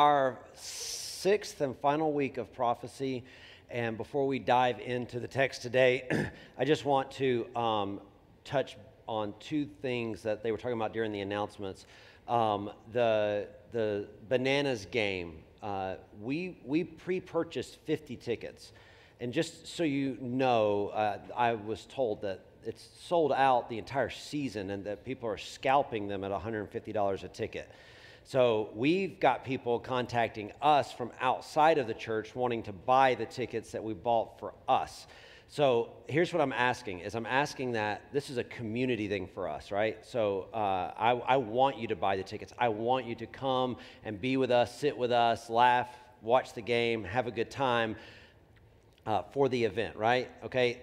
our sixth and final week of prophecy. And before we dive into the text today, I just want to um, touch on two things that they were talking about during the announcements. Um, the, the bananas game, uh, we, we pre purchased 50 tickets. And just so you know, uh, I was told that it's sold out the entire season and that people are scalping them at $150 a ticket. So we've got people contacting us from outside of the church wanting to buy the tickets that we bought for us. So here's what I'm asking is I'm asking that this is a community thing for us, right? So uh, I, I want you to buy the tickets. I want you to come and be with us, sit with us, laugh, watch the game, have a good time uh, for the event, right? Okay,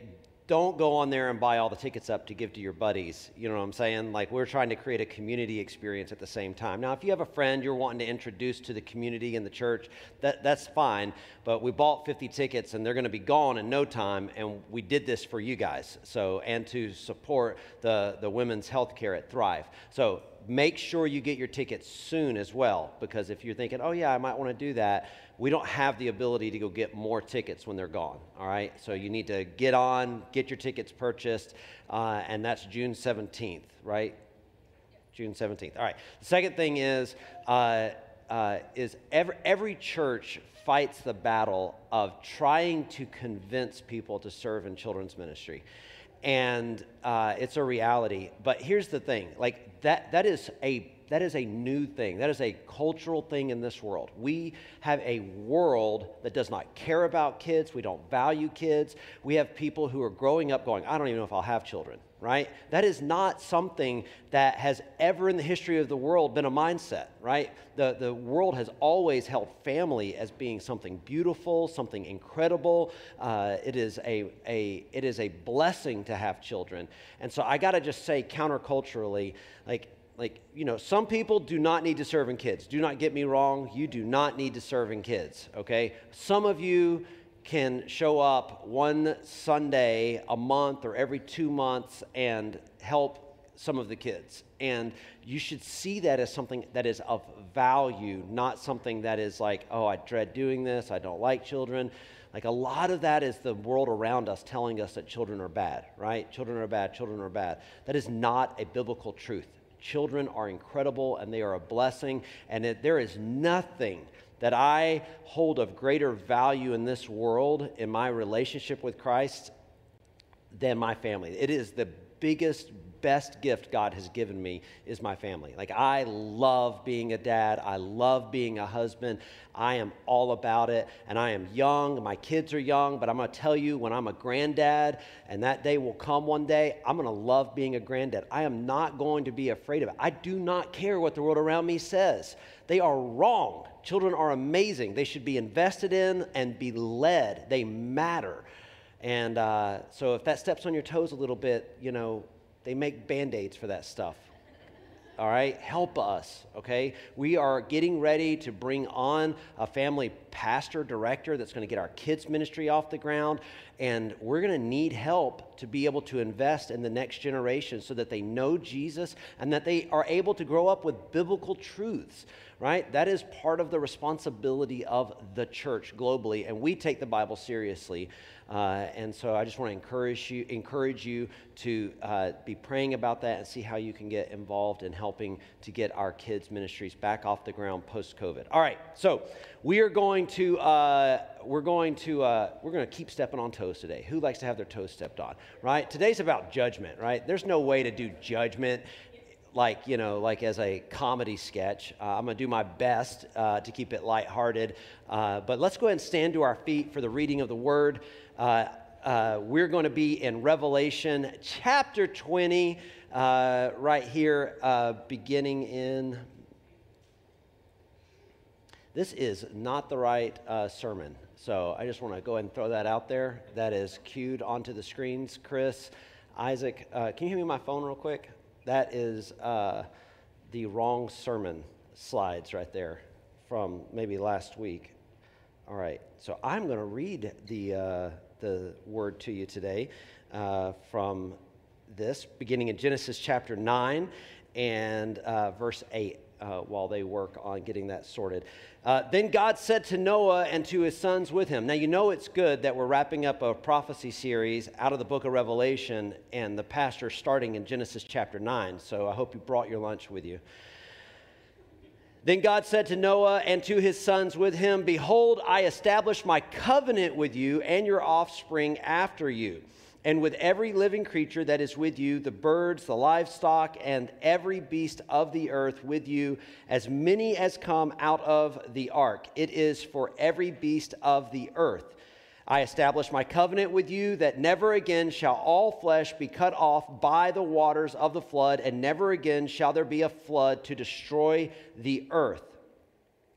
don't go on there and buy all the tickets up to give to your buddies. You know what I'm saying? Like, we're trying to create a community experience at the same time. Now, if you have a friend you're wanting to introduce to the community and the church, that, that's fine. But we bought 50 tickets and they're going to be gone in no time. And we did this for you guys. So, and to support the, the women's health care at Thrive. So, make sure you get your tickets soon as well. Because if you're thinking, oh, yeah, I might want to do that, we don't have the ability to go get more tickets when they're gone. All right, so you need to get on, get your tickets purchased, uh, and that's June 17th, right? June 17th. All right. The second thing is, uh, uh, is every, every church fights the battle of trying to convince people to serve in children's ministry and uh, it's a reality. But here's the thing: like that, that is a that is a new thing. That is a cultural thing in this world. We have a world that does not care about kids. We don't value kids. We have people who are growing up going, I don't even know if I'll have children, right? That is not something that has ever in the history of the world been a mindset, right? The, the world has always held family as being something beautiful, something incredible. Uh, it, is a, a, it is a blessing to have children. And so I got to just say, counterculturally, like, like, you know, some people do not need to serve in kids. Do not get me wrong. You do not need to serve in kids, okay? Some of you can show up one Sunday a month or every two months and help some of the kids. And you should see that as something that is of value, not something that is like, oh, I dread doing this, I don't like children. Like a lot of that is the world around us telling us that children are bad, right? Children are bad, children are bad. That is not a biblical truth. Children are incredible and they are a blessing, and it, there is nothing that I hold of greater value in this world in my relationship with Christ than my family. It is the biggest best gift God has given me is my family. Like, I love being a dad. I love being a husband. I am all about it. And I am young. My kids are young. But I'm going to tell you, when I'm a granddad, and that day will come one day, I'm going to love being a granddad. I am not going to be afraid of it. I do not care what the world around me says. They are wrong. Children are amazing. They should be invested in and be led. They matter. And uh, so if that steps on your toes a little bit, you know, they make band aids for that stuff. All right, help us, okay? We are getting ready to bring on a family pastor director that's going to get our kids' ministry off the ground, and we're going to need help to be able to invest in the next generation so that they know Jesus and that they are able to grow up with biblical truths right? That is part of the responsibility of the church globally, and we take the Bible seriously. Uh, and so I just want to encourage you, encourage you to uh, be praying about that and see how you can get involved in helping to get our kids' ministries back off the ground post-COVID. All right, so we are going to uh, we're going to uh, we're going to keep stepping on toes today. Who likes to have their toes stepped on? Right? Today's about judgment. Right? There's no way to do judgment like you know like as a comedy sketch. Uh, i'm going to do my best uh, to keep it lighthearted. Uh, but let's go ahead and stand to our feet for the reading of the word. Uh, uh, we're going to be in revelation chapter 20 uh, right here beginning in this is not the right sermon. So i just want to go ahead and throw that out there. That is cued onto the screens. Chris isaac can you hear me my phone real quick that is uh, the wrong sermon slides right there from maybe last week. All right, so I'm going to read the, uh, the word to you today uh, from this, beginning in Genesis chapter 9 and uh, verse 8. Uh, while they work on getting that sorted. Uh, then God said to Noah and to his sons with him. Now, you know it's good that we're wrapping up a prophecy series out of the book of Revelation, and the pastor starting in Genesis chapter 9. So I hope you brought your lunch with you. Then God said to Noah and to his sons with him, Behold, I establish my covenant with you and your offspring after you, and with every living creature that is with you, the birds, the livestock, and every beast of the earth with you, as many as come out of the ark. It is for every beast of the earth. I establish my covenant with you that never again shall all flesh be cut off by the waters of the flood, and never again shall there be a flood to destroy the earth.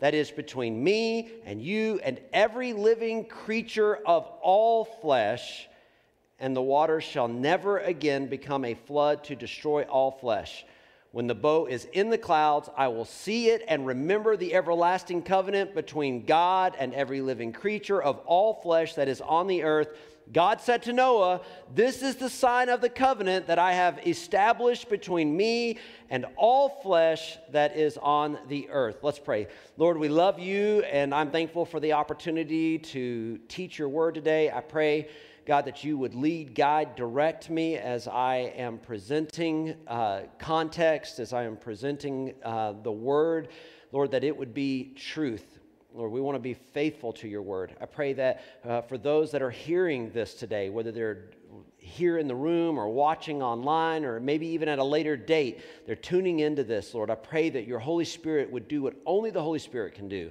that is between me and you and every living creature of all flesh, and the waters shall never again become a flood to destroy all flesh. When the bow is in the clouds, I will see it and remember the everlasting covenant between God and every living creature of all flesh that is on the earth God said to Noah, This is the sign of the covenant that I have established between me and all flesh that is on the earth. Let's pray. Lord, we love you, and I'm thankful for the opportunity to teach your word today. I pray, God, that you would lead, guide, direct me as I am presenting uh, context, as I am presenting uh, the word. Lord, that it would be truth Lord, we want to be faithful to your word. I pray that uh, for those that are hearing this today, whether they're here in the room or watching online or maybe even at a later date, they're tuning into this, Lord. I pray that your Holy Spirit would do what only the Holy Spirit can do.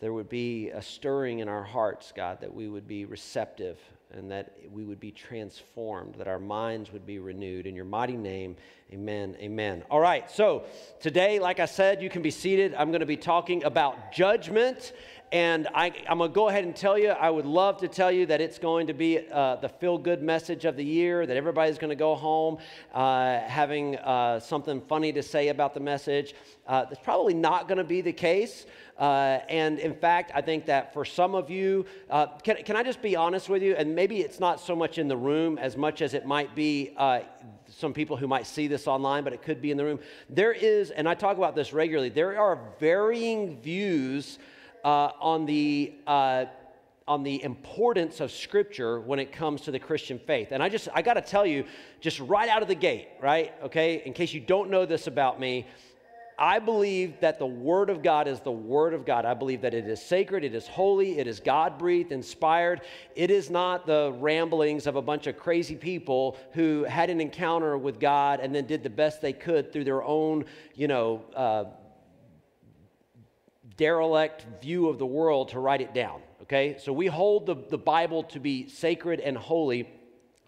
There would be a stirring in our hearts, God, that we would be receptive and that we would be transformed, that our minds would be renewed. In your mighty name, amen. Amen. All right, so today, like I said, you can be seated. I'm going to be talking about judgment. And I, am going to go ahead and tell you, I would love to tell you that it's going to be uh, the feel good message of the year, that everybody's going to go home uh, having uh, something funny to say about the message. Uh, that's probably not going to be the case. Uh, and in fact, I think that for some of you, uh, can, can I just be honest with you? And maybe it's not so much in the room as much as it might be some people who might see this online, but it could be in the room. There is, and I talk about this regularly, there are varying views uh, on the uh, on the importance of scripture when it comes to the christian faith and i just i got to tell you just right out of the gate right okay in case you don't know this about me I believe that the Word of God is the Word of God. I believe that it is sacred, it is holy, it is God breathed, inspired. It is not the ramblings of a bunch of crazy people who had an encounter with God and then did the best they could through their own, you know, uh, derelict view of the world to write it down. Okay? So we hold the, the Bible to be sacred and holy.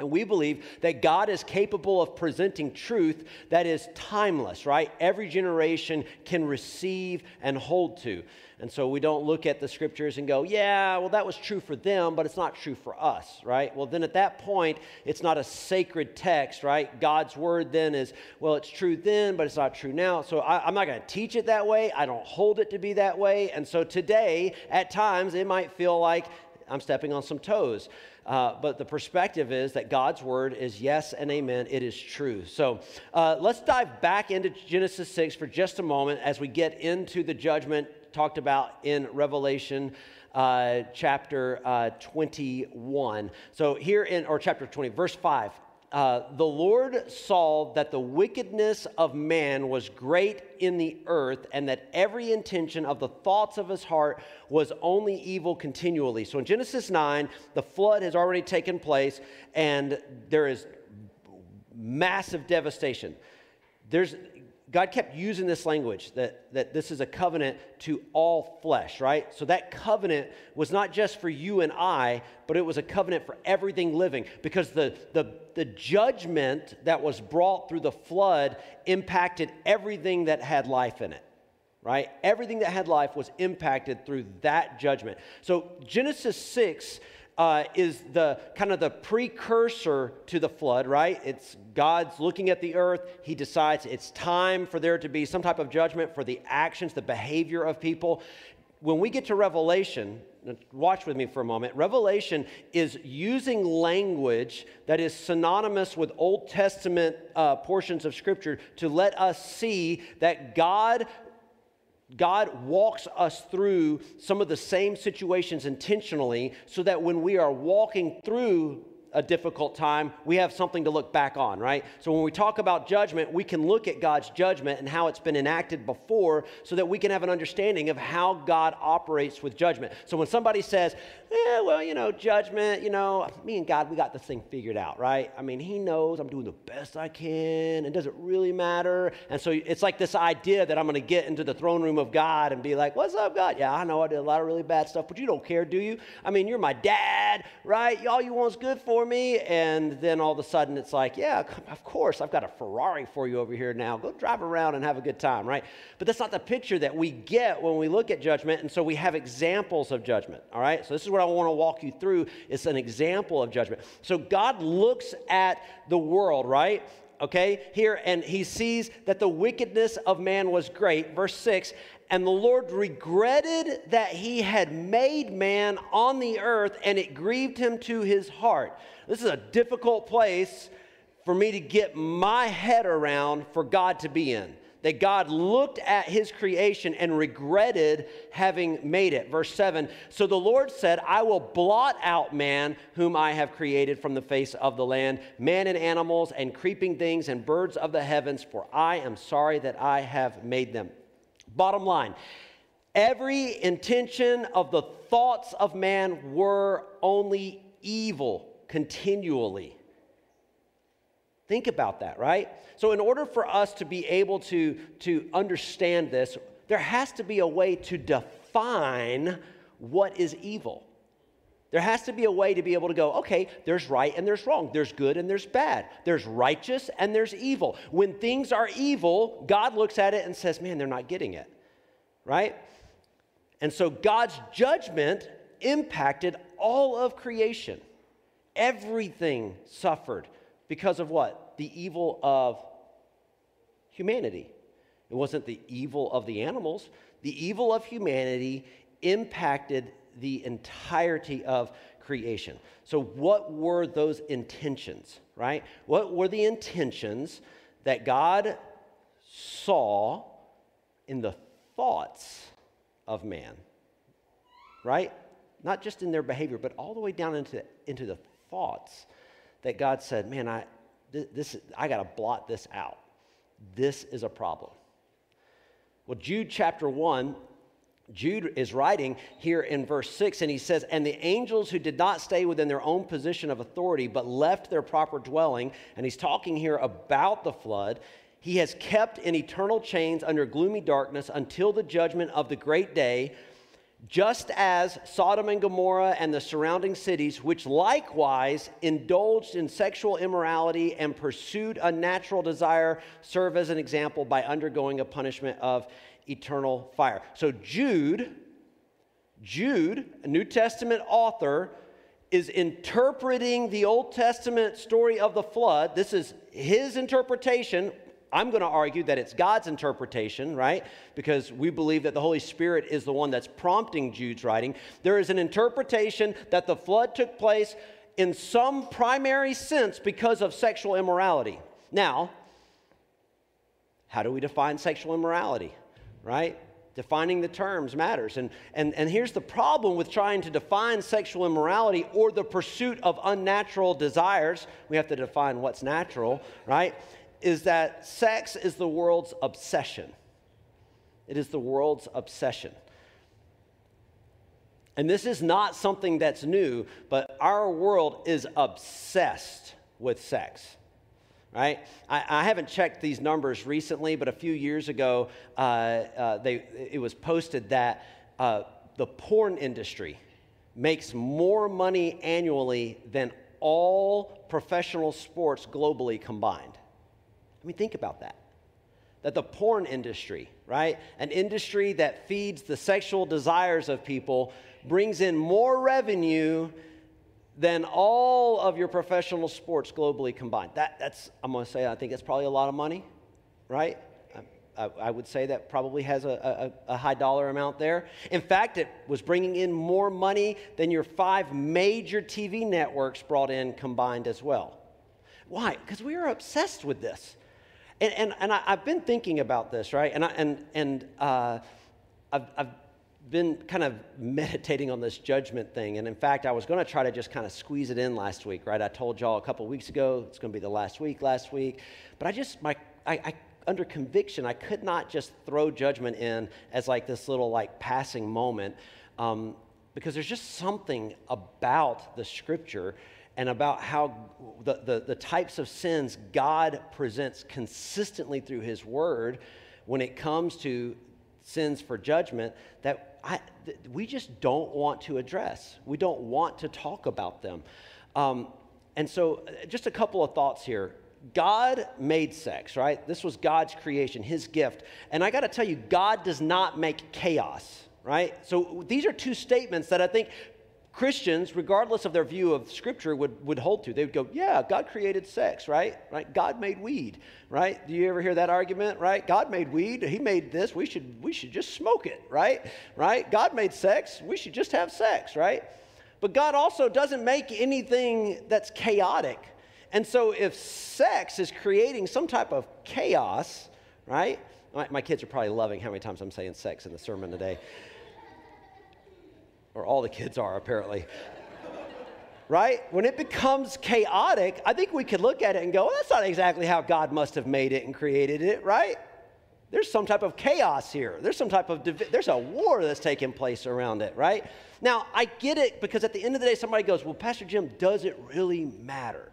And we believe that God is capable of presenting truth that is timeless, right? Every generation can receive and hold to. And so we don't look at the scriptures and go, yeah, well, that was true for them, but it's not true for us, right? Well, then at that point, it's not a sacred text, right? God's word then is, well, it's true then, but it's not true now. So I, am not going to teach it that way. I don't hold it to be that way. And so today, at times, it might feel like I'm stepping on some toes. Uh, but the perspective is that God's word is yes and amen. It is true. So uh, let's dive back into Genesis 6 for just a moment as we get into the judgment talked about in Revelation. Uh, chapter uh, 21. So, here in, or chapter 20, verse 5, uh, the Lord saw that the wickedness of man was great in the earth, and that every intention of the thoughts of his heart was only evil continually. So in Genesis 9, the flood has already taken place, and there is massive devastation. There's, God kept using this language that, that this is a covenant to all flesh, right? So that covenant was not just for you and I, but it was a covenant for everything living because the, the, the judgment that was brought through the flood impacted everything that had life in it right? Everything that had life was impacted through that judgment. So Genesis 6 uh, is the kind of the precursor to the flood, right? It's God's looking at the earth. He decides it's time for there to be some type of judgment for the actions, the behavior of people. When we get to Revelation, watch with me for a moment. Revelation is using language that is synonymous with Old Testament uh, portions of Scripture to let us see that God God walks us through some of the same situations intentionally so that when we are walking through a difficult time, we have something to look back on, right? So when we talk about judgment, we can look at God's judgment and how it's been enacted before so that we can have an understanding of how God operates with judgment. So when somebody says, yeah, well, you know, judgment, you know, me and God, we got this thing figured out, right? I mean, He knows I'm doing the best I can, and does it really matter? And so it's like this idea that I'm going to get into the throne room of God and be like, what's up, God? Yeah, I know I did a lot of really bad stuff, but you don't care, do you? I mean, you're my dad, right? All you want's good for me. And then all of a sudden it's like, yeah, of course, I've got a Ferrari for you over here now. Go drive around and have a good time, right? But that's not the picture that we get when we look at judgment. And so we have examples of judgment, all right? So this is what I want to walk you through. It's an example of judgment. So God looks at the world, right? Okay, here, and he sees that the wickedness of man was great. Verse 6 And the Lord regretted that he had made man on the earth, and it grieved him to his heart. This is a difficult place for me to get my head around for God to be in that God looked at his creation and regretted having made it. Verse 7 So the Lord said, I will blot out man whom I have created from the face of the land, man and animals and creeping things and birds of the heavens, for I am sorry that I have made them. Bottom line, every intention of the thoughts of man were only evil continually. Think about that, right? So, in order for us to be able to, to understand this, there has to be a way to define what is evil. There has to be a way to be able to go, okay, there's right and there's wrong. There's good and there's bad. There's righteous and there's evil. When things are evil, God looks at it and says, man, they're not getting it, right? And so God's judgment impacted all of creation. Everything suffered because of what? The evil of humanity. It wasn't the evil of the animals. The evil of humanity impacted the entirety of creation. So, what were those intentions, right? What were the intentions that God saw in the thoughts of man, right? Not just in their behavior, but all the way down into, into the thoughts that God said, man, I, this, I got to blot this out. This is a problem. Well, Jude chapter 1, Jude is writing here in verse 6, and he says, And the angels who did not stay within their own position of authority, but left their proper dwelling, and he's talking here about the flood, he has kept in eternal chains under gloomy darkness until the judgment of the great day just as Sodom and Gomorrah and the surrounding cities, which likewise indulged in sexual immorality and pursued unnatural desire, serve as an example by undergoing a punishment of eternal fire. So, Jude, Jude, a New Testament author, is interpreting the Old Testament story of the flood. This is his interpretation I'm going to argue that it's God's interpretation, right? Because we believe that the Holy Spirit is the one that's prompting Jude's writing. There is an interpretation that the flood took place in some primary sense because of sexual immorality. Now, how do we define sexual immorality, right? Defining the terms matters. And, and, and here's the problem with trying to define sexual immorality or the pursuit of unnatural desires. We have to define what's natural, right? is that sex is the world's obsession. It is the world's obsession. And this is not something that's new, but our world is obsessed with sex. Right? I, I haven't checked these numbers recently, but a few years ago, uh, uh, they, it was posted that uh, the porn industry makes more money annually than all professional sports globally combined. I mean, think about that. that the porn industry, right, an industry that feeds the sexual desires of people, brings in more revenue than all of your professional sports globally combined. That, that's, I'm going to say, I think that's probably a lot of money, right? I, I would say that probably has a, a, a, high dollar amount there. In fact, it was bringing in more money than your five major TV networks brought in combined as well. Why? Because we are obsessed with this. And, and, and I, have been thinking about this, right? And, I, and, and uh, I've, I've been kind of meditating on this judgment thing. And in fact, I was going to try to just kind of squeeze it in last week, right? I told y'all a couple weeks ago it's going to be the last week last week. But I just, my, I, I under conviction, I could not just throw judgment in as like this little like passing moment um, because there's just something about the scripture and about how the, the, the types of sins God presents consistently through his word when it comes to sins for judgment that I, th- we just don't want to address. We don't want to talk about them. Um, and so, uh, just a couple of thoughts here. God made sex, right? This was God's creation, his gift. And I got to tell you, God does not make chaos, right? So these are two statements that I think Christians, regardless of their view of Scripture, would, would hold to. They would go, Yeah, God created sex, right? Right? God made weed, right? Do you ever hear that argument, right? God made weed. He made this. We should, we should just smoke it, right? Right? God made sex. We should just have sex, right? But God also doesn't make anything that's chaotic. And so if sex is creating some type of chaos, right? My, my kids are probably loving how many times I'm saying sex in the sermon today or all the kids are apparently. right? When it becomes chaotic, I think we could look at it and go, well, that's not exactly how God must have made it and created it, right? There's some type of chaos here. There's some type of, there's a war that's taking place around it, right? Now, I get it because at the end of the day, somebody goes, well, Pastor Jim, does it really matter?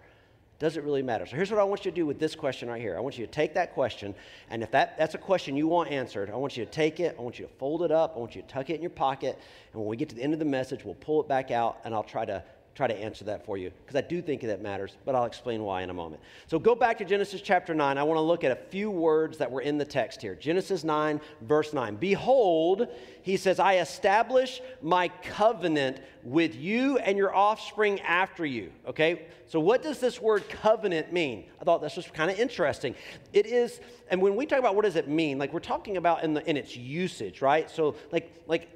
Does it really matter? So here's what I want you to do with this question right here. I want you to take that question, and if that, that's a question you want answered, I want you to take it, I want you to fold it up, I want you to tuck it in your pocket, and when we get to the end of the message, we'll pull it back out, and I'll try to try to answer that for you because I do think that matters, but I'll explain why in a moment. So go back to Genesis chapter 9. I want to look at a few words that were in the text here. Genesis 9, verse 9. Behold, he says, I establish my covenant with you and your offspring after you. Okay? So what does this word covenant mean? I thought this was kind of interesting. It is, and when we talk about what does it mean, like we're talking about in, the, in its usage, right? So like, like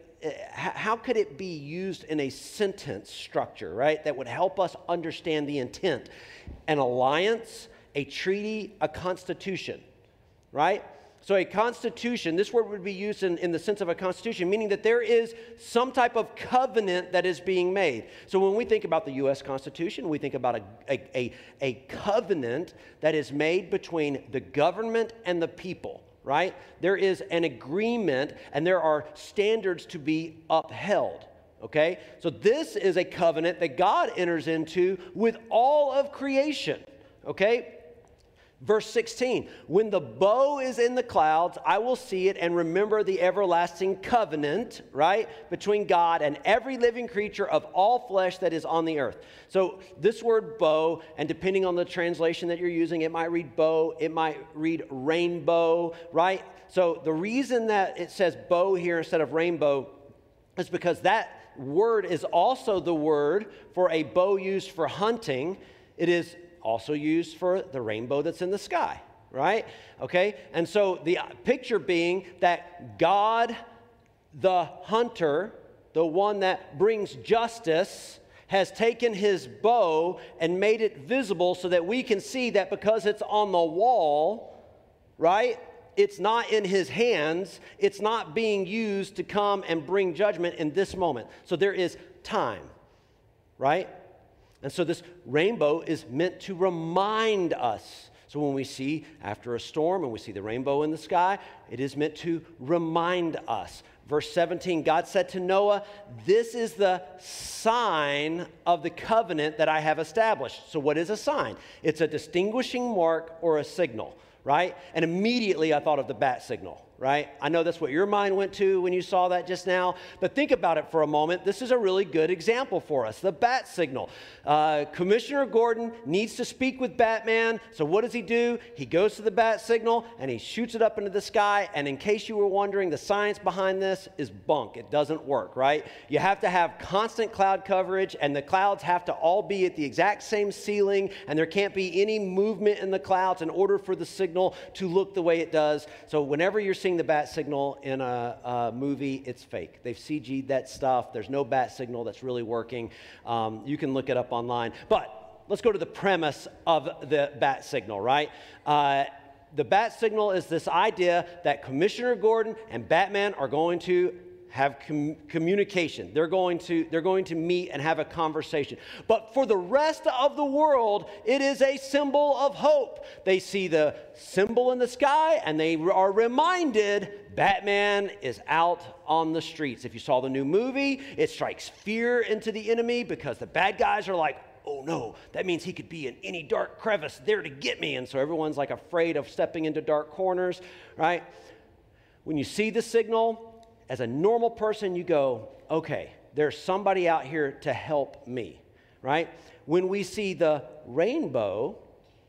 how could it be used in a sentence structure, right, that would help us understand the intent? An alliance, a treaty, a constitution, right? So, a constitution, this word would be used in, in the sense of a constitution, meaning that there is some type of covenant that is being made. So, when we think about the U.S. Constitution, we think about a, a, a, a covenant that is made between the government and the people right? There is an agreement and there are standards to be upheld. Okay? So this is a covenant that God enters into with all of creation. Okay? Verse 16, when the bow is in the clouds, I will see it and remember the everlasting covenant, right, between God and every living creature of all flesh that is on the earth. So, this word bow, and depending on the translation that you're using, it might read bow, it might read rainbow, right? So, the reason that it says bow here instead of rainbow is because that word is also the word for a bow used for hunting. It is also used for the rainbow that's in the sky, right? Okay? And so the picture being that God, the hunter, the one that brings justice, has taken his bow and made it visible so that we can see that because it's on the wall, right? It's not in his hands. It's not being used to come and bring judgment in this moment. So there is time, right? And so this rainbow is meant to remind us. So when we see after a storm and we see the rainbow in the sky, it is meant to remind us. Verse 17, God said to Noah, This is the sign of the covenant that I have established. So, what is a sign? It's a distinguishing mark or a signal, right? And immediately I thought of the bat signal, right? I know that's what your mind went to when you saw that just now, but think about it for a moment. This is a really good example for us the bat signal. Uh, Commissioner Gordon needs to speak with Batman, so what does he do? He goes to the bat signal and he shoots it up into the sky. And in case you were wondering, the science behind this is bunk. It doesn't work, right? You have to have constant cloud coverage, and the clouds have to all be at the exact same ceiling, and there can't be any movement in the clouds in order for the signal to look the way it does. So whenever you're seeing the bat signal in a, a movie, it's fake. They've CG'd that stuff. There's no bat signal that's really working. Um, you can look it up online. But let's go to the premise of the bat signal, right? Uh, the bat signal is this idea that Commissioner Gordon and Batman are going to have com- communication. They're going, to, they're going to meet and have a conversation. But for the rest of the world, it is a symbol of hope. They see the symbol in the sky and they are reminded Batman is out on the streets. If you saw the new movie, it strikes fear into the enemy because the bad guys are like, oh no, that means he could be in any dark crevice there to get me. And so everyone's like afraid of stepping into dark corners, right? When you see the signal, as a normal person, you go, okay, there's somebody out here to help me, right? When we see the rainbow,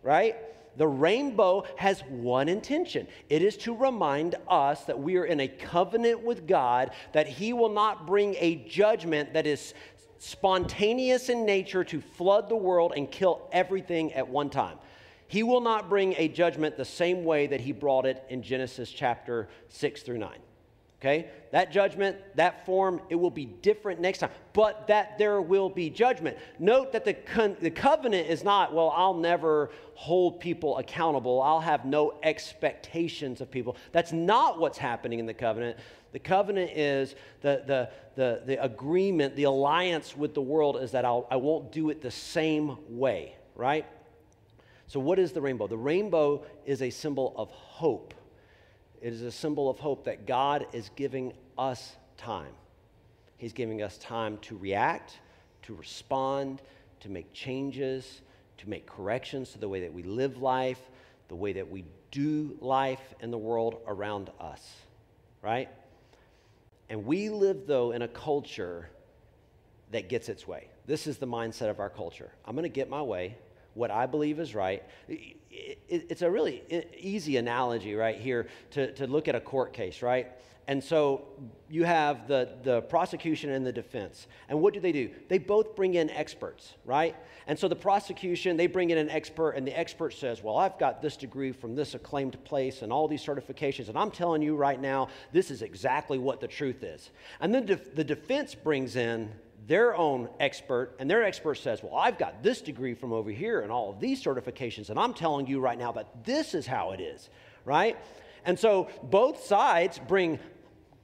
right? The rainbow has one intention it is to remind us that we are in a covenant with God, that He will not bring a judgment that is spontaneous in nature to flood the world and kill everything at one time. He will not bring a judgment the same way that He brought it in Genesis chapter 6 through 9. Okay? That judgment, that form, it will be different next time, but that there will be judgment. Note that the, con- the covenant is not, well, I'll never hold people accountable, I'll have no expectations of people. That's not what's happening in the covenant. The covenant is the, the, the, the agreement, the alliance with the world is that I'll, I won't do it the same way, right? So, what is the rainbow? The rainbow is a symbol of hope. It is a symbol of hope that God is giving us time. He's giving us time to react, to respond, to make changes, to make corrections to the way that we live life, the way that we do life in the world around us, right? And we live, though, in a culture that gets its way. This is the mindset of our culture. I'm going to get my way, what I believe is right it's a really easy analogy right here to, to look at a court case, right? And so you have the, the prosecution and the defense. And what do they do? They both bring in experts, right? And so the prosecution, they bring in an expert, and the expert says, Well, I've got this degree from this acclaimed place and all these certifications, and I'm telling you right now, this is exactly what the truth is. And then def- the defense brings in their own expert, and their expert says, Well, I've got this degree from over here and all of these certifications, and I'm telling you right now that this is how it is, right? And so both sides bring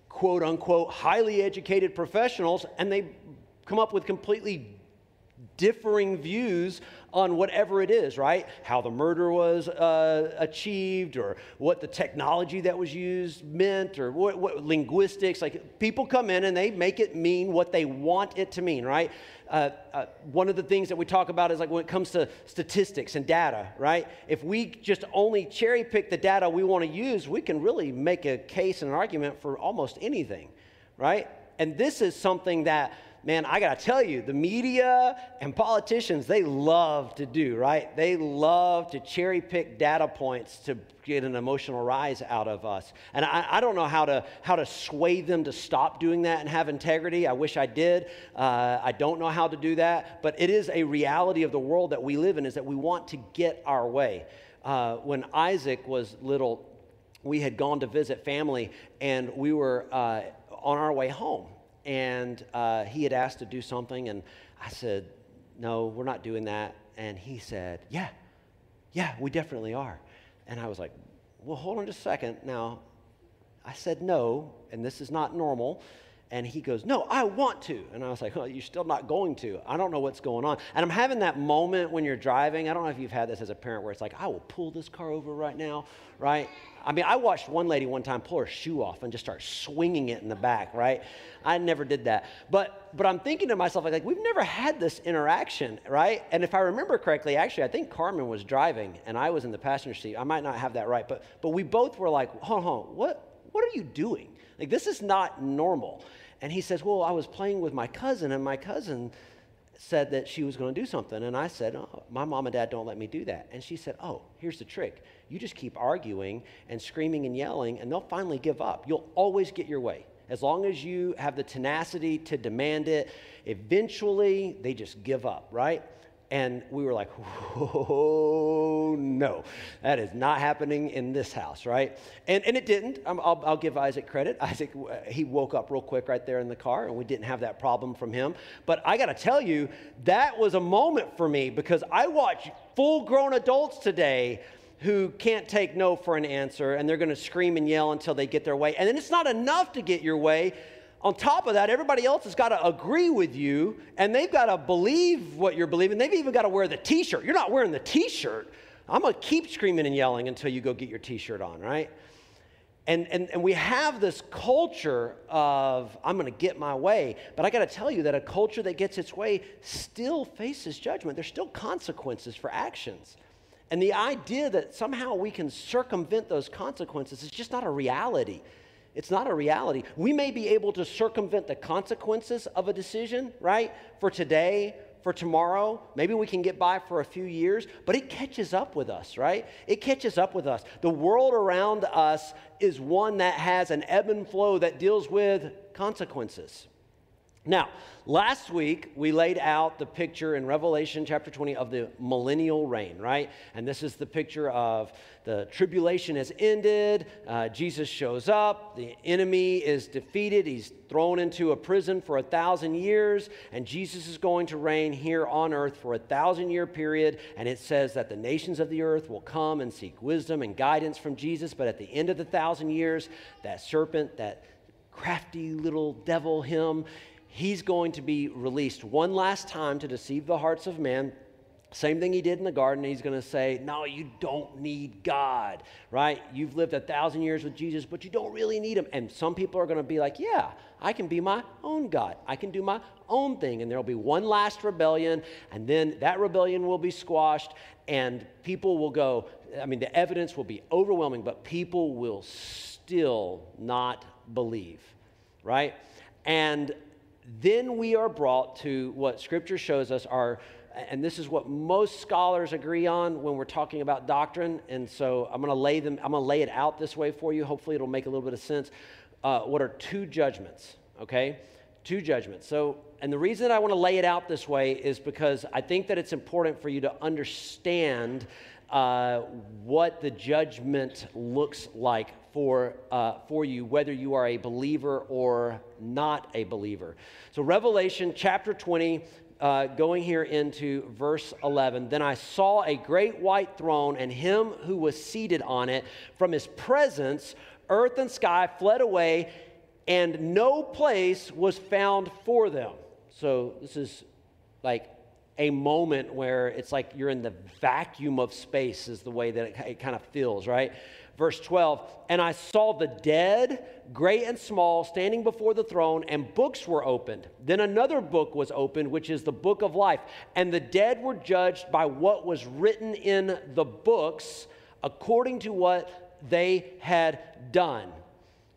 quote unquote highly educated professionals, and they come up with completely differing views on whatever it is, right? How the murder was uh, achieved, or what the technology that was used meant, or what, what, linguistics. Like people come in and they make it mean what they want it to mean, right? Uh, uh, one of the things that we talk about is like when it comes to statistics and data, right? If we just only cherry pick the data we want to use, we can really make a case and an argument for almost anything, right? And this is something that man, I got to tell you, the media and politicians, they love to do, right? They love to cherry pick data points to get an emotional rise out of us. And I, I don't know how to, how to sway them to stop doing that and have integrity. I wish I did. Uh, I don't know how to do that. But it is a reality of the world that we live in is that we want to get our way. Uh, when Isaac was little, we had gone to visit family and we were uh, on our way home and uh, he had asked to do something, and I said, No, we're not doing that. And he said, Yeah, yeah, we definitely are. And I was like, Well, hold on just a second. Now, I said no, and this is not normal. And he goes, No, I want to. And I was like, Oh, you're still not going to. I don't know what's going on. And I'm having that moment when you're driving. I don't know if you've had this as a parent where it's like, I will pull this car over right now, right? I mean, I watched one lady one time pull her shoe off and just start swinging it in the back, right? I never did that. But, but I'm thinking to myself, like, we've never had this interaction, right? And if I remember correctly, actually, I think Carmen was driving and I was in the passenger seat. I might not have that right, but, but we both were like, hold on, what, what are you doing? Like, this is not normal. And he says, Well, I was playing with my cousin, and my cousin said that she was going to do something. And I said, oh, My mom and dad don't let me do that. And she said, Oh, here's the trick. You just keep arguing and screaming and yelling, and they'll finally give up. You'll always get your way. As long as you have the tenacity to demand it, eventually they just give up, right? And we were like, oh, no, that is not happening in this house, right? And, and it didn't. Um, I'll, I'll give Isaac credit. Isaac, he woke up real quick right there in the car, and we didn't have that problem from him. But I got to tell you, that was a moment for me because I watch full grown adults today who can't take no for an answer and they're going to scream and yell until they get their way. And then it's not enough to get your way on top of that, everybody else has got to agree with you and they've got to believe what you're believing. They've even got to wear the t shirt. You're not wearing the t shirt. I'm going to keep screaming and yelling until you go get your t shirt on, right? And, and, and we have this culture of, I'm going to get my way. But I got to tell you that a culture that gets its way still faces judgment. There's still consequences for actions. And the idea that somehow we can circumvent those consequences is just not a reality. It's not a reality. We may be able to circumvent the consequences of a decision, right? For today, for tomorrow. Maybe we can get by for a few years, but it catches up with us, right? It catches up with us. The world around us is one that has an ebb and flow that deals with consequences. Now, last week we laid out the picture in Revelation chapter 20 of the millennial reign, right? And this is the picture of the tribulation has ended, uh, Jesus shows up, the enemy is defeated, he's thrown into a prison for a thousand years, and Jesus is going to reign here on earth for a thousand year period. And it says that the nations of the earth will come and seek wisdom and guidance from Jesus, but at the end of the thousand years, that serpent, that crafty little devil, him, he's going to be released one last time to deceive the hearts of men. Same thing he did in the garden. He's going to say, No, you don't need God, right? You've lived a thousand years with Jesus, but you don't really need him. And some people are going to be like, Yeah, I can be my own God. I can do my own thing. And there'll be one last rebellion, and then that rebellion will be squashed, and people will go, I mean, the evidence will be overwhelming, but people will still not believe, right? And then we are brought to what Scripture shows us are, and this is what most scholars agree on when we're talking about doctrine. And so I'm going to lay them, I'm going to lay it out this way for you. Hopefully, it'll make a little bit of sense. Uh, what are two judgments? Okay, two judgments. So, and the reason I want to lay it out this way is because I think that it's important for you to understand uh, what the judgment looks like for, uh, for you, whether you are a believer or not a believer. So, Revelation chapter 20, uh, going here into verse 11. Then I saw a great white throne and him who was seated on it. From his presence, earth and sky fled away, and no place was found for them. So, this is like a moment where it's like you're in the vacuum of space, is the way that it, it kind of feels, right? Verse 12, and I saw the dead, great and small, standing before the throne, and books were opened. Then another book was opened, which is the book of life. And the dead were judged by what was written in the books according to what they had done.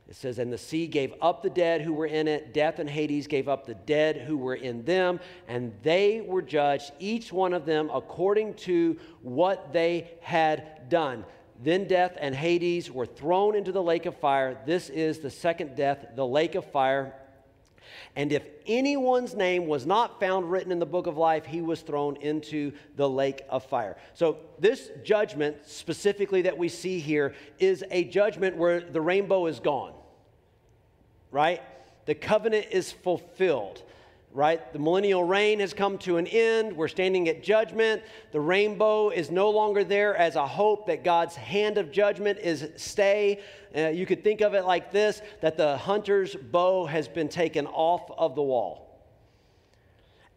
It says, And the sea gave up the dead who were in it. Death and Hades gave up the dead who were in them. And they were judged, each one of them, according to what they had done. Then death and Hades were thrown into the lake of fire. This is the second death, the lake of fire. And if anyone's name was not found written in the book of life, he was thrown into the lake of fire. So, this judgment specifically that we see here is a judgment where the rainbow is gone, right? The covenant is fulfilled. Right? The millennial reign has come to an end. We're standing at judgment. The rainbow is no longer there as a hope that God's hand of judgment is stay. Uh, you could think of it like this that the hunter's bow has been taken off of the wall.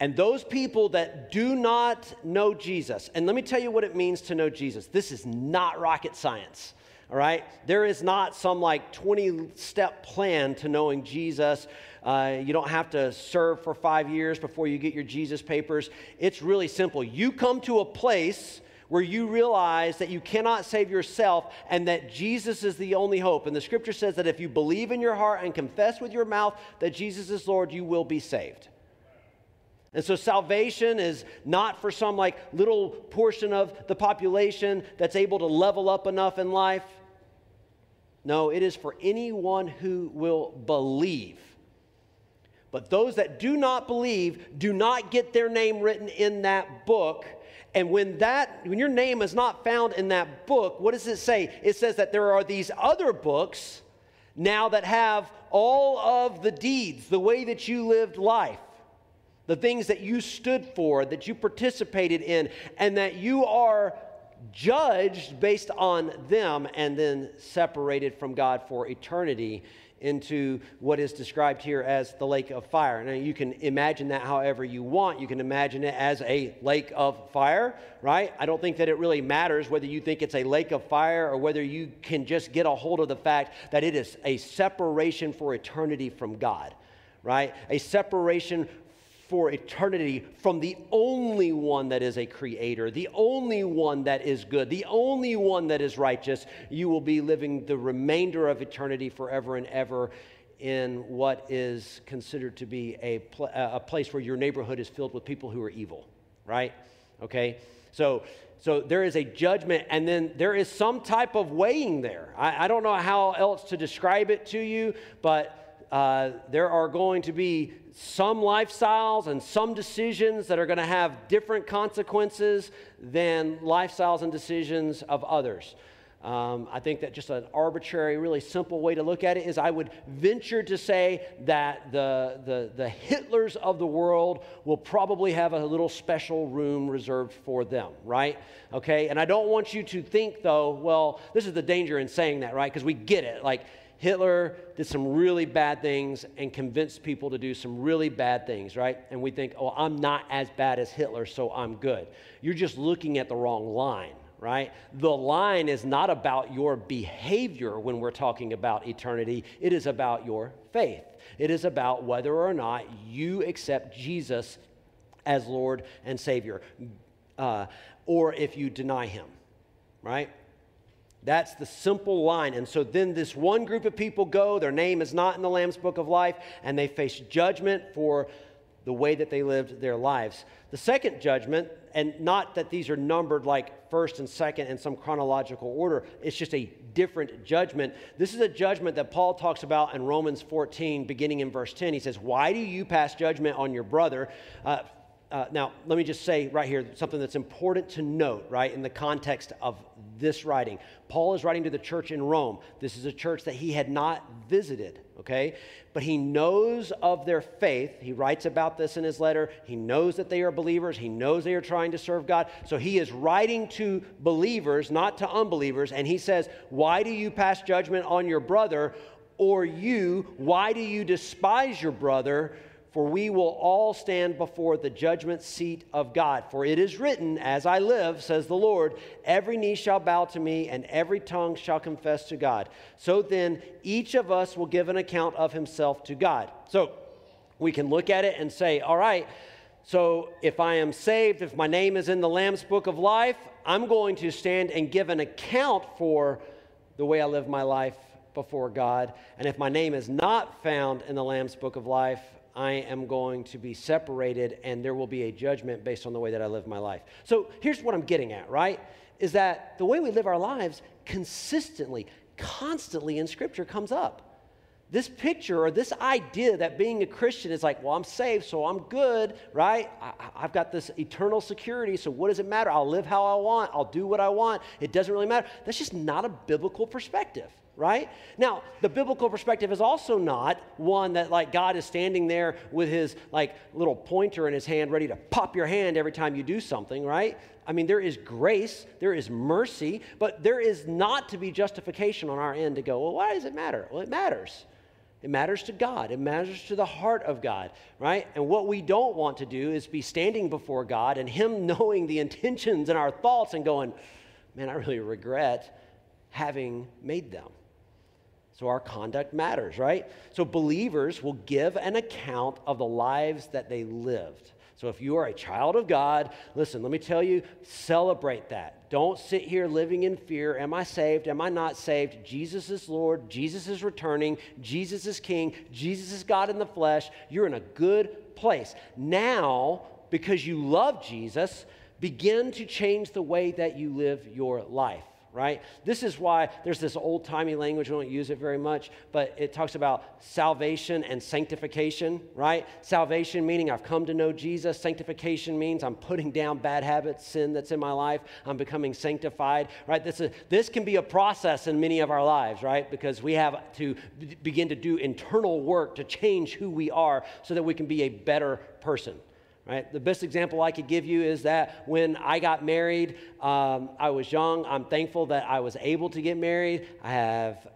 And those people that do not know Jesus, and let me tell you what it means to know Jesus. This is not rocket science, all right? There is not some like 20 step plan to knowing Jesus. Uh, you don't have to serve for five years before you get your Jesus papers. It's really simple. You come to a place where you realize that you cannot save yourself and that Jesus is the only hope. And the scripture says that if you believe in your heart and confess with your mouth that Jesus is Lord, you will be saved. And so salvation is not for some like little portion of the population that's able to level up enough in life. No, it is for anyone who will believe. But those that do not believe do not get their name written in that book. And when that when your name is not found in that book, what does it say? It says that there are these other books now that have all of the deeds, the way that you lived life the things that you stood for, that you participated in, and that you are judged based on them and then separated from God for eternity into what is described here as the lake of fire. Now, you can imagine that however you want. You can imagine it as a lake of fire, right? I don't think that it really matters whether you think it's a lake of fire or whether you can just get a hold of the fact that it is a separation for eternity from God right? A separation for eternity from the only one that is a creator, the only one that is good, the only one that is righteous. You will be living the remainder of eternity forever and ever in what is considered to be a, pl- a place where your neighborhood is filled with people who are evil, right? Okay? So, so there is a judgment, and then there is some type of weighing there. I, I don't know how else to describe it to you, but uh, there are going to be some lifestyles and some decisions that are going to have different consequences than lifestyles and decisions of others. Um, I think that just an arbitrary, really simple way to look at it is I would venture to say that the, the, the Hitlers of the world will probably have a little special room reserved for them, right? Okay, and I don't want you to think, though, well, this is the danger in saying that, right? Because we get it. Like, Hitler did some really bad things and convinced people to do some really bad things, right? And we think, oh, I'm not as bad as Hitler, so I'm good. You're just looking at the wrong line, right? The line is not about your behavior when we're talking about eternity, it is about your faith. It is about whether or not you accept Jesus as Lord and Savior, uh, or if you deny Him, right? That's the simple line. And so then this one group of people go, their name is not in the Lamb's book of life, and they face judgment for the way that they lived their lives. The second judgment, and not that these are numbered like first and second in some chronological order, it's just a different judgment. This is a judgment that Paul talks about in Romans 14, beginning in verse 10. He says, Why do you pass judgment on your brother? Uh, uh, now, let me just say right here something that's important to note, right, in the context of this writing. Paul is writing to the church in Rome. This is a church that he had not visited, okay? But he knows of their faith. He writes about this in his letter. He knows that they are believers. He knows they are trying to serve God. So he is writing to believers, not to unbelievers. And he says, Why do you pass judgment on your brother? Or you, why do you despise your brother? For we will all stand before the judgment seat of God. For it is written, As I live, says the Lord, every knee shall bow to me, and every tongue shall confess to God. So then, each of us will give an account of himself to God. So we can look at it and say, All right, so if I am saved, if my name is in the Lamb's book of life, I'm going to stand and give an account for the way I live my life before God. And if my name is not found in the Lamb's book of life, I am going to be separated and there will be a judgment based on the way that I live my life. So here's what I'm getting at, right? Is that the way we live our lives consistently, constantly in Scripture comes up. This picture or this idea that being a Christian is like, well, I'm saved, so I'm good, right? I, have got this eternal security, so what does it matter? I'll live how I want, I'll do what I want. It doesn't really matter. That's just not a biblical perspective right? Now, the biblical perspective is also not one that like God is standing there with his like little pointer in his hand ready to pop your hand every time you do something, right? I mean, there is grace, there is mercy, but there is not to be justification on our end to go, well, why does it matter? Well, it matters. It matters to God. It matters to the heart of God, right? And what we don't want to do is be standing before God and Him knowing the intentions and our thoughts and going, man, I really regret having made them. So our conduct matters, right? So believers will give an account of the lives that they lived. So if you are a child of God, listen, let me tell you, celebrate that. Don't sit here living in fear. Am I saved? Am I not saved? Jesus is Lord. Jesus is returning. Jesus is King. Jesus is God in the flesh. You're in a good place. Now, because you love Jesus, begin to change the way that you live your life right? This is why there's this old timey language, we don't use it very much, but it talks about salvation and sanctification, right? Salvation meaning I've come to know Jesus. Sanctification means I'm putting down bad habits, sin that's in my life. I'm becoming sanctified, right? This, is, this can be a process in many of our lives, right? Because we have to begin to do internal work to change who we are so that we can be a better person right? The best example I could give you is that when I got married, um, I was young. I'm thankful that I was able to get married. I have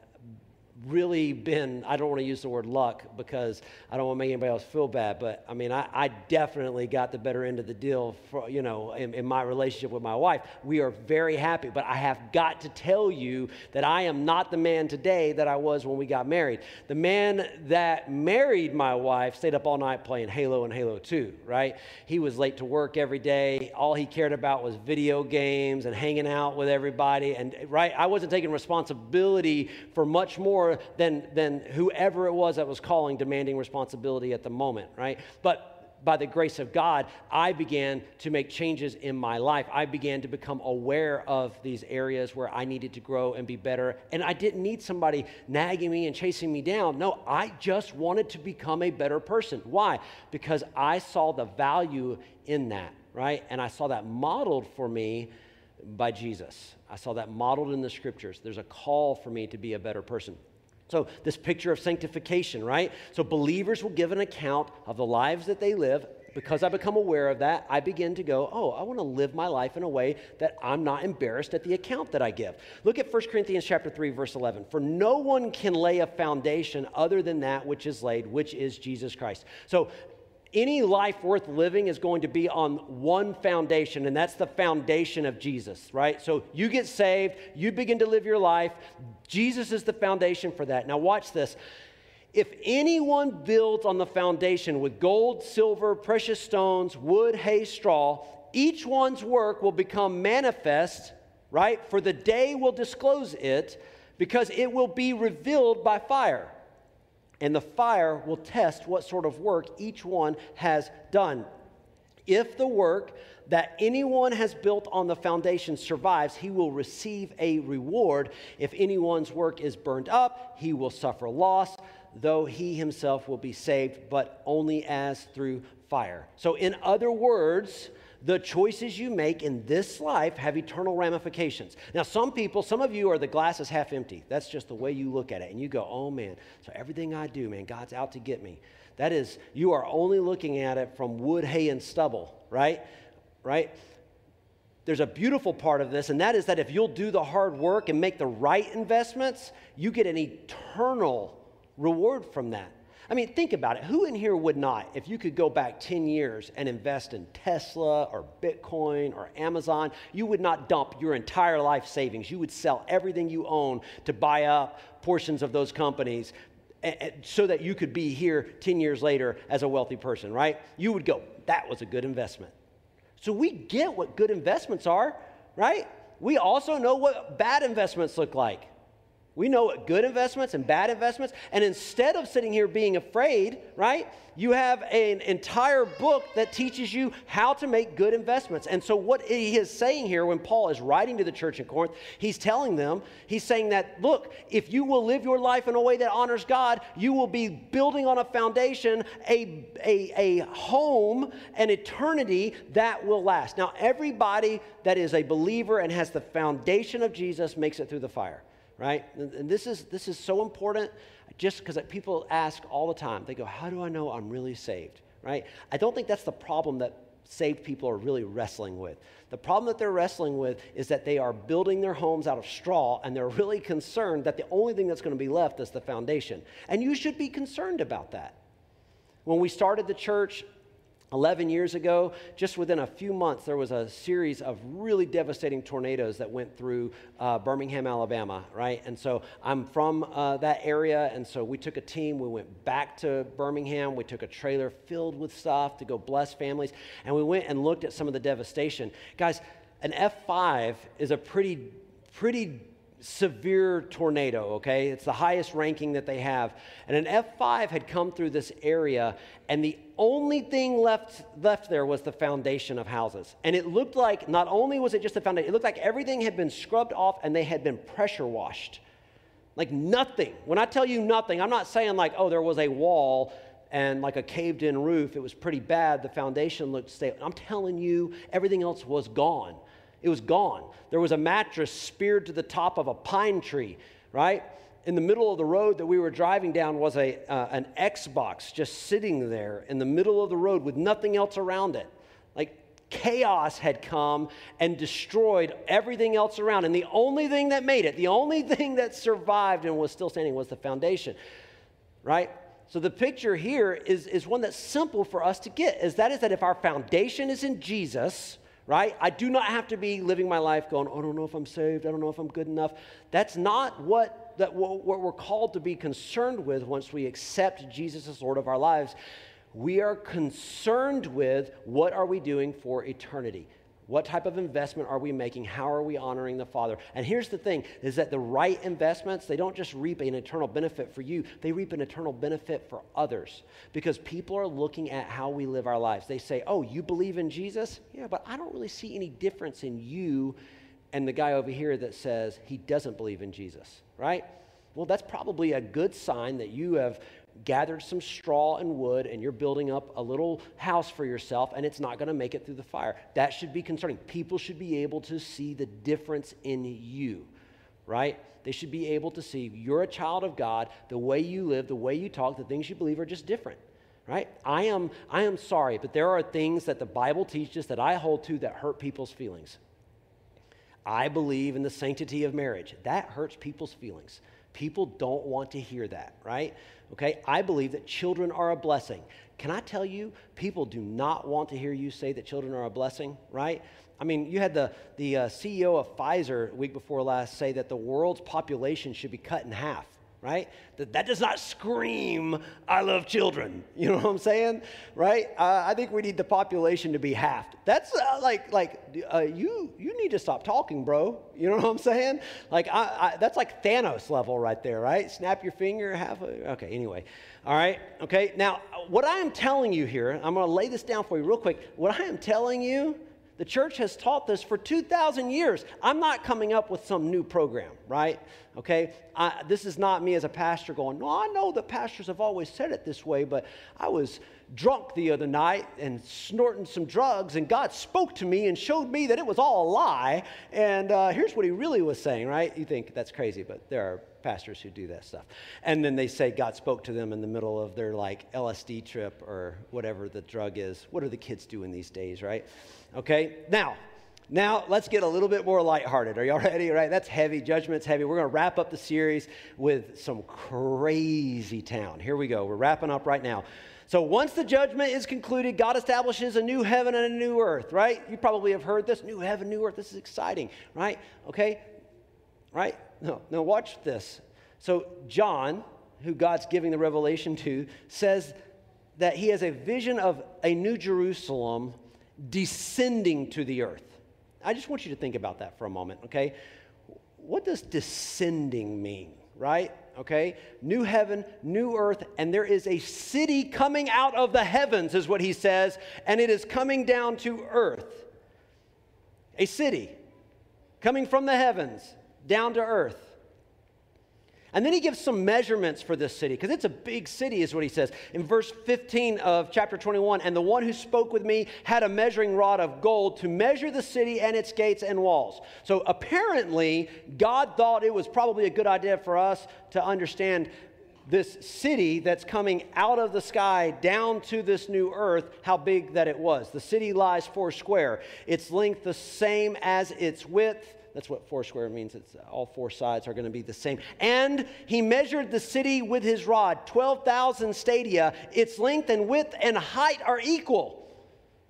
really been, I don't want to use the word luck because I don't want to make anybody else feel bad, but I mean, I, I definitely got the better end of the deal for, you know, in, in, my relationship with my wife. We are very happy, but I have got to tell you that I am not the man today that I was when we got married. The man that married my wife stayed up all night playing Halo and Halo 2, right? He was late to work every day. All he cared about was video games and hanging out with everybody. And, right, I wasn't taking responsibility for much more than, than whoever it was that was calling, demanding responsibility at the moment, right? But by the grace of God, I began to make changes in my life. I began to become aware of these areas where I needed to grow and be better. And I didn't need somebody nagging me and chasing me down. No, I just wanted to become a better person. Why? Because I saw the value in that, right? And I saw that modeled for me by Jesus. I saw that modeled in the scriptures. There's a call for me to be a better person. So, this picture of sanctification, right? So, believers will give an account of the lives that they live. Because I become aware of that, I begin to go, oh, I want to live my life in a way that I'm not embarrassed at the account that I give. Look at 1 Corinthians chapter 3, verse 11. For no one can lay a foundation other than that which is laid, which is Jesus Christ. So any life worth living is going to be on one foundation, and that's the foundation of Jesus, right? So you get saved, you begin to live your life. Jesus is the foundation for that. Now, watch this. If anyone builds on the foundation with gold, silver, precious stones, wood, hay, straw, each one's work will become manifest, right? For the day will disclose it, because it will be revealed by fire and the fire will test what sort of work each one has done. If the work that anyone has built on the foundation survives, he will receive a reward. If anyone's work is burned up, he will suffer loss, though he himself will be saved, but only as through fire. So, in other words, the choices you make in this life have eternal ramifications. Now, some people, some of you are the glass is half empty. That's just the way you look at it. And you go, oh man, so everything I do, man, God's out to get me. That is, you are only looking at it from wood, hay, and stubble, right? Right? There's a beautiful part of this, and that is that if you'll do the hard work and make the right investments, you get an eternal reward from that. I mean, think about it. Who in here would not, if you could go back 10 years and invest in Tesla or Bitcoin or Amazon, you would not dump your entire life savings. You would sell everything you own to buy up portions of those companies so that you could be here 10 years later as a wealthy person, right? You would go, that was a good investment. So we get what good investments are, right? We also know what bad investments look like. We know what good investments and bad investments. And instead of sitting here being afraid, right, you have an entire book that teaches you how to make good investments. And so, what he is saying here when Paul is writing to the church in Corinth, he's telling them, he's saying that, look, if you will live your life in a way that honors God, you will be building on a foundation, a, a, a home, an eternity that will last. Now, everybody that is a believer and has the foundation of Jesus makes it through the fire right? And this is, this is so important just because people ask all the time. They go, How do I know I'm really saved, right? I don't think that's the problem that saved people are really wrestling with. The problem that they're wrestling with is that they are building their homes out of straw and they're really concerned that the only thing that's going to be left is the foundation. And you should be concerned about that. When we started the church, 11 years ago, just within a few months, there was a series of really devastating tornadoes that went through uh, Birmingham, Alabama, right? And so I'm from uh, that area, and so we took a team. We went back to Birmingham. We took a trailer filled with stuff to go bless families, and we went and looked at some of the devastation. Guys, an F5 is a pretty, pretty severe tornado, okay? It's the highest ranking that they have. And an F5 had come through this area, and the only thing left, left there was the foundation of houses. And it looked like not only was it just the foundation, it looked like everything had been scrubbed off and they had been pressure washed. Like nothing. When I tell you nothing, I'm not saying like, oh, there was a wall and like a caved in roof. It was pretty bad. The foundation looked stable. I'm telling you, everything else was gone. It was gone. There was a mattress speared to the top of a pine tree, right? In the middle of the road that we were driving down was a, uh, an Xbox just sitting there in the middle of the road with nothing else around it. Like chaos had come and destroyed everything else around. And the only thing that made it, the only thing that survived and was still standing was the foundation, right? So the picture here is, is one that's simple for us to get, is that is that if our foundation is in Jesus, right? I do not have to be living my life going, oh, I don't know if I'm saved, I don't know if I'm good enough. That's not what, that, what, what we're called to be concerned with once we accept Jesus as Lord of our lives. We are concerned with what are we doing for eternity. What type of investment are we making? How are we honoring the Father? And here's the thing is that the right investments, they don't just reap an eternal benefit for you, they reap an eternal benefit for others. Because people are looking at how we live our lives. They say, "Oh, you believe in Jesus?" Yeah, but I don't really see any difference in you and the guy over here that says he doesn't believe in Jesus, right? Well, that's probably a good sign that you have gathered some straw and wood and you're building up a little house for yourself and it's not going to make it through the fire. That should be concerning. People should be able to see the difference in you, right? They should be able to see you're a child of God, the way you live, the way you talk, the things you believe are just different. Right? I am I am sorry, but there are things that the Bible teaches that I hold to that hurt people's feelings. I believe in the sanctity of marriage. That hurts people's feelings. People don't want to hear that, right? Okay, I believe that children are a blessing. Can I tell you, people do not want to hear you say that children are a blessing, right? I mean, you had the, the uh, CEO of Pfizer week before last say that the world's population should be cut in half right? That, that does not scream, I love children. You know what I'm saying? Right? Uh, I think we need the population to be halved. That's uh, like, like uh, you, you need to stop talking, bro. You know what I'm saying? Like, I, I, that's like Thanos level right there, right? Snap your finger, have a, okay, anyway. All right, okay. Now, what I am telling you here, I'm going to lay this down for you real quick. What I am telling you the church has taught this for 2,000 years. I'm not coming up with some new program, right? Okay? I, this is not me as a pastor going, no, I know that pastors have always said it this way, but I was drunk the other night and snorting some drugs, and God spoke to me and showed me that it was all a lie. And uh, here's what he really was saying, right? You think that's crazy, but there are pastors who do that stuff. And then they say God spoke to them in the middle of their like LSD trip or whatever the drug is. What are the kids doing these days, right? Okay, now, now let's get a little bit more lighthearted. Are y'all ready? Right? That's heavy. Judgment's heavy. We're going to wrap up the series with some crazy town. Here we go. We're wrapping up right now. So once the judgment is concluded, God establishes a new heaven and a new earth, right? You probably have heard this new heaven, new earth. This is exciting, right? Okay? Right? No, no, watch this. So, John, who God's giving the revelation to, says that he has a vision of a new Jerusalem descending to the earth. I just want you to think about that for a moment, okay? What does descending mean, right? Okay? New heaven, new earth, and there is a city coming out of the heavens, is what he says, and it is coming down to earth. A city coming from the heavens down to earth. And then he gives some measurements for this city, because it's a big city, is what he says. In verse 15 of chapter 21, and the one who spoke with me had a measuring rod of gold to measure the city and its gates and walls. So apparently, God thought it was probably a good idea for us to understand this city that's coming out of the sky down to this new earth, how big that it was. The city lies four square, its length the same as its width that's what four square means. It's all four sides are going to be the same. And he measured the city with his rod, 12,000 stadia. Its length and width and height are equal.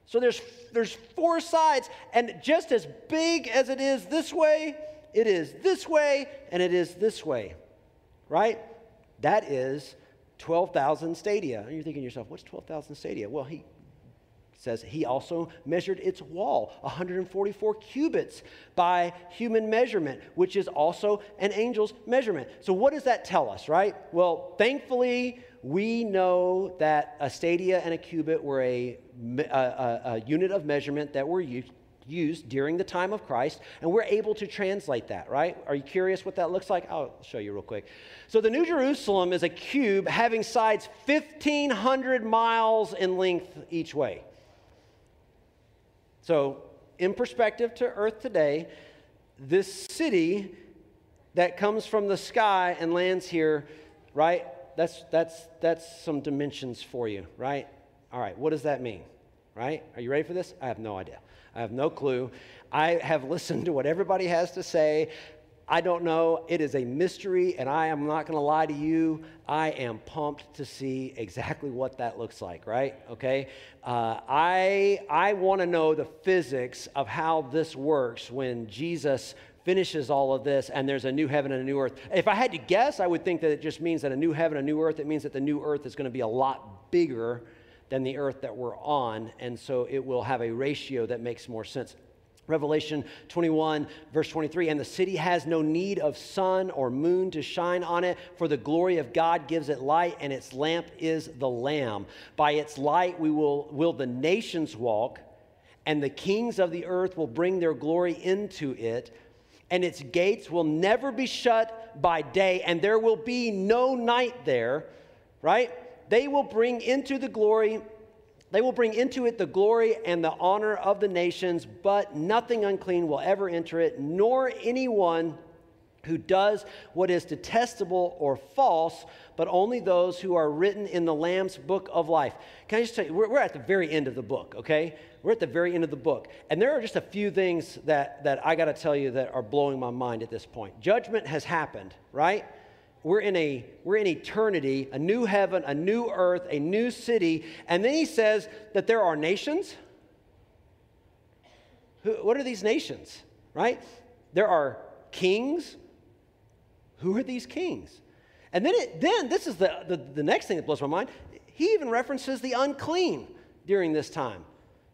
So there's, there's four sides, and just as big as it is this way, it is this way, and it is this way. Right? That is 12,000 stadia. And you're thinking to yourself, what's 12,000 stadia? Well, he says he also measured its wall 144 cubits by human measurement which is also an angel's measurement so what does that tell us right well thankfully we know that a stadia and a cubit were a, a, a unit of measurement that were used used during the time of Christ, and we're able to translate that, right? Are you curious what that looks like? I'll show you real quick. So, the New Jerusalem is a cube having sides 1,500 miles in length each way. So, in perspective to Earth today, this city that comes from the sky and lands here, right? That's, that's, that's some dimensions for you, right? All right, what does that mean, right? Are you ready for this? I have no idea. I have no clue. I have listened to what everybody has to say. I don't know. It is a mystery, and I am not going to lie to you. I am pumped to see exactly what that looks like, right? Okay? Uh, I, I want to know the physics of how this works when Jesus finishes all of this and there's a new heaven and a new earth. If I had to guess, I would think that it just means that a new heaven, a new earth, it means that the new earth is going to be a lot bigger than the earth that we're on, and so it will have a ratio that makes more sense. Revelation 21, verse 23 And the city has no need of sun or moon to shine on it, for the glory of God gives it light, and its lamp is the Lamb. By its light we will, will the nations walk, and the kings of the earth will bring their glory into it, and its gates will never be shut by day, and there will be no night there, right? They will bring into the glory they will bring into it the glory and the honor of the nations, but nothing unclean will ever enter it, nor anyone who does what is detestable or false, but only those who are written in the Lamb's book of life. Can I just tell you, we're, we're, at the very end of the book, okay? We're at the very end of the book. And there are just a few things that, that I got to tell you that are blowing my mind at this point. Judgment has happened, right? We're in a we're in eternity a new heaven a new earth a new city. And then he says that there are nations. Who, what are these nations right? There are kings. Who are these kings? And then it, then this is the, the the next thing that blows my mind. He even references the unclean during this time.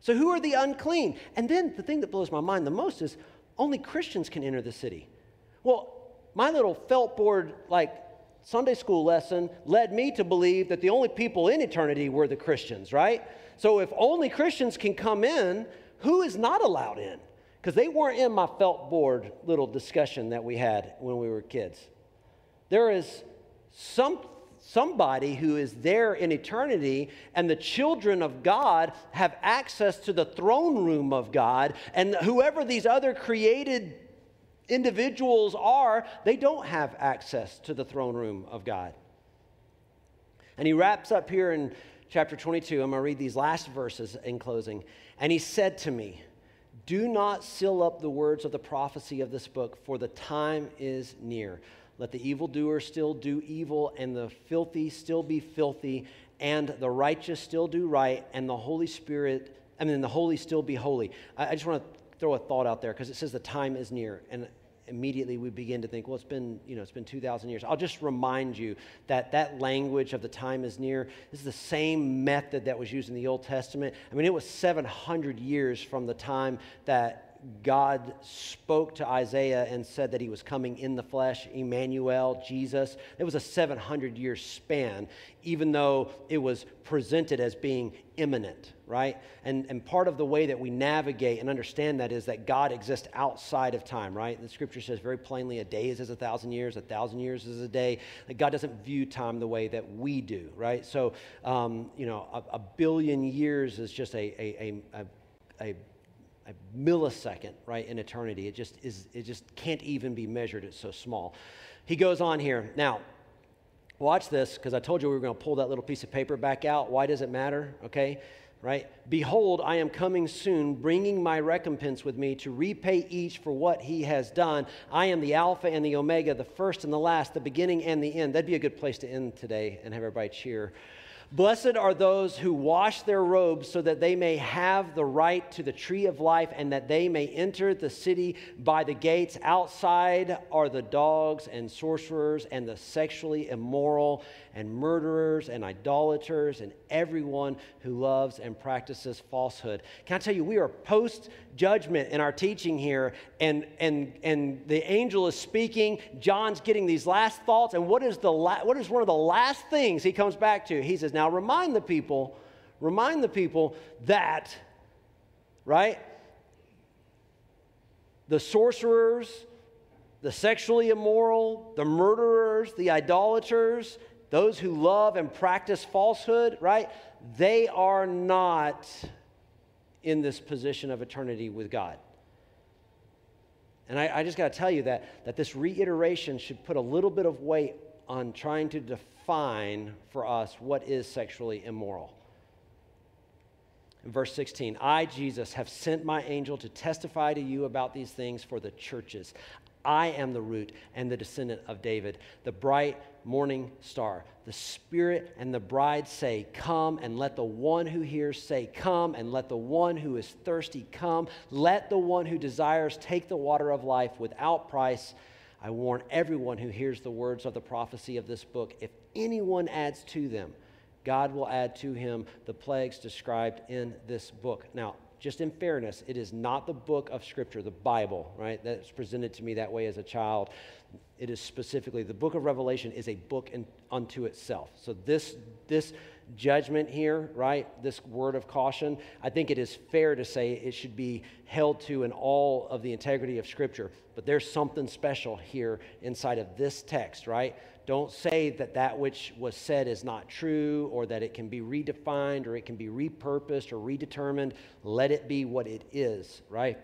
So who are the unclean? And then the thing that blows my mind the most is only christians can enter the city. Well my little felt board, like Sunday school lesson, led me to believe that the only people in eternity were the Christians, right? So if only Christians can come in, who is not allowed in? Because they weren't in my felt board little discussion that we had when we were kids. There is some somebody who is there in eternity, and the children of God have access to the throne room of God, and whoever these other created individuals are, they don't have access to the throne room of God. And he wraps up here in chapter 22. I'm going to read these last verses in closing. And he said to me, Do not seal up the words of the prophecy of this book, for the time is near. Let the evildoer still do evil, and the filthy still be filthy, and the righteous still do right, and the Holy Spirit, I mean, the holy still be holy. I, I just want to throw a thought out there because it says the time is near. And immediately we begin to think, well, it's been, you know, it's been 2,000 years. I'll just remind you that that language of the time is near this is the same method that was used in the Old Testament. I mean, it was 700 years from the time that God spoke to Isaiah and said that he was coming in the flesh, Emmanuel, Jesus. It was a 700 year span, even though it was presented as being imminent, right? And, and part of the way that we navigate and understand that is that God exists outside of time, right? The scripture says very plainly a day is as a thousand years, a thousand years is a day. That God doesn't view time the way that we do, right? So, um, you know, a, a, billion years is just a, a, a, a a millisecond, right, in eternity. It just is, it just can't even be measured. It's so small. He goes on here. Now, watch this, because I told you we were going to pull that little piece of paper back out. Why does it matter? Okay, right? Behold, I am coming soon, bringing my recompense with me to repay each for what he has done. I am the Alpha and the Omega, the first and the last, the beginning and the end. That'd be a good place to end today and have everybody cheer. Blessed are those who wash their robes so that they may have the right to the tree of life and that they may enter the city by the gates. Outside are the dogs and sorcerers and the sexually immoral and murderers and idolaters and everyone who loves and practices falsehood. Can I tell you, we are post judgment in our teaching here, and, and, and the angel is speaking. John's getting these last thoughts, and what is, the la- what is one of the last things he comes back to? He says, Now remind the people, remind the people that, right? The sorcerers, the sexually immoral, the murderers, the idolaters, those who love and practice falsehood, right? They are not in this position of eternity with God. And I, I just got to tell you that, that this reiteration should put a little bit of weight on trying to define for us what is sexually immoral. In verse 16, I, Jesus, have sent my angel to testify to you about these things for the churches. I am the root and the descendant of David, the bright morning star. The Spirit and the bride say, Come, and let the one who hears say, Come, and let the one who is thirsty come. Let the one who desires take the water of life without price. I warn everyone who hears the words of the prophecy of this book if anyone adds to them, God will add to him the plagues described in this book. Now, just in fairness, it is not the book of Scripture, the Bible, right? That's presented to me that way as a child. It is specifically, the book of Revelation is a book in, unto itself. So this, this judgment here, right, this word of caution, I think it is fair to say it should be held to in all of the integrity of Scripture. But there's something special here inside of this text, right? Don't say that that which was said is not true or that it can be redefined or it can be repurposed or redetermined. Let it be what it is, right?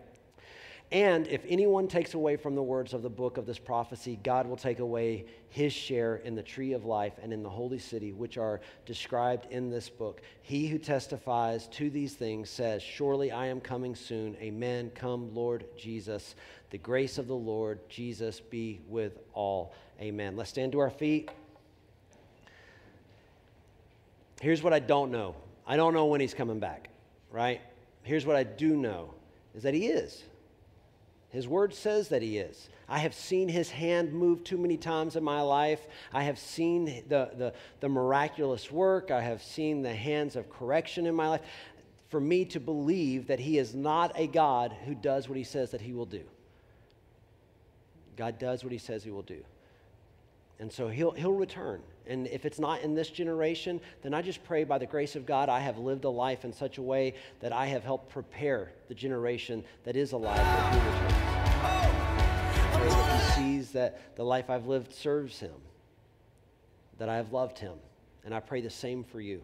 And if anyone takes away from the words of the book of this prophecy, God will take away his share in the tree of life and in the holy city, which are described in this book. He who testifies to these things says, Surely I am coming soon. Amen. Come, Lord Jesus. The grace of the Lord Jesus be with all. Amen. Let's stand to our feet. Here's what I don't know I don't know when he's coming back, right? Here's what I do know is that he is. His word says that he is. I have seen his hand move too many times in my life. I have seen the, the, the, miraculous work. I have seen the hands of correction in my life. For me to believe that he is not a God who does what he says that he will do. God does what he says he will do. And so he'll, he'll return. And if it's not in this generation, then I just pray by the grace of God, I have lived a life in such a way that I have helped prepare the generation that is alive when he returns. That he sees that the life I've lived serves him, that I have loved him. And I pray the same for you.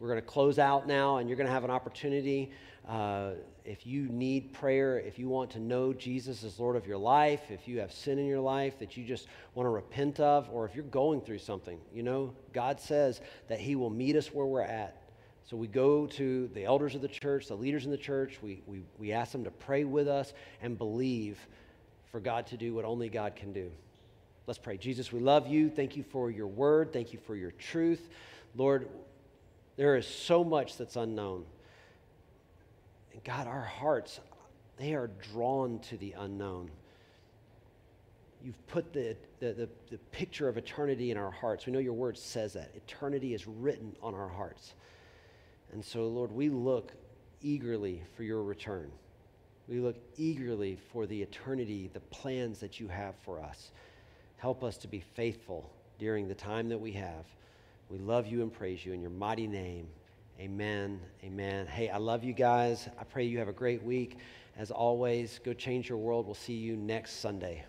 We're going to close out now, and you're going to have an opportunity. Uh, if you need prayer, if you want to know Jesus as Lord of your life, if you have sin in your life that you just want to repent of, or if you're going through something, you know, God says that He will meet us where we're at. So we go to the elders of the church, the leaders in the church, we, we, we ask them to pray with us and believe for God to do what only God can do. Let's pray. Jesus, we love you. Thank you for your word. Thank you for your truth. Lord, there is so much that's unknown. And God, our hearts, they are drawn to the unknown. You've put the, the, the, the, picture of eternity in our hearts. We know your word says that. Eternity is written on our hearts. And so, Lord, we look eagerly for your return. We look eagerly for the eternity, the plans that you have for us. Help us to be faithful during the time that we have. We love you and praise you in your mighty name. Amen. Amen. Hey, I love you guys. I pray you have a great week. As always, go change your world. We'll see you next Sunday.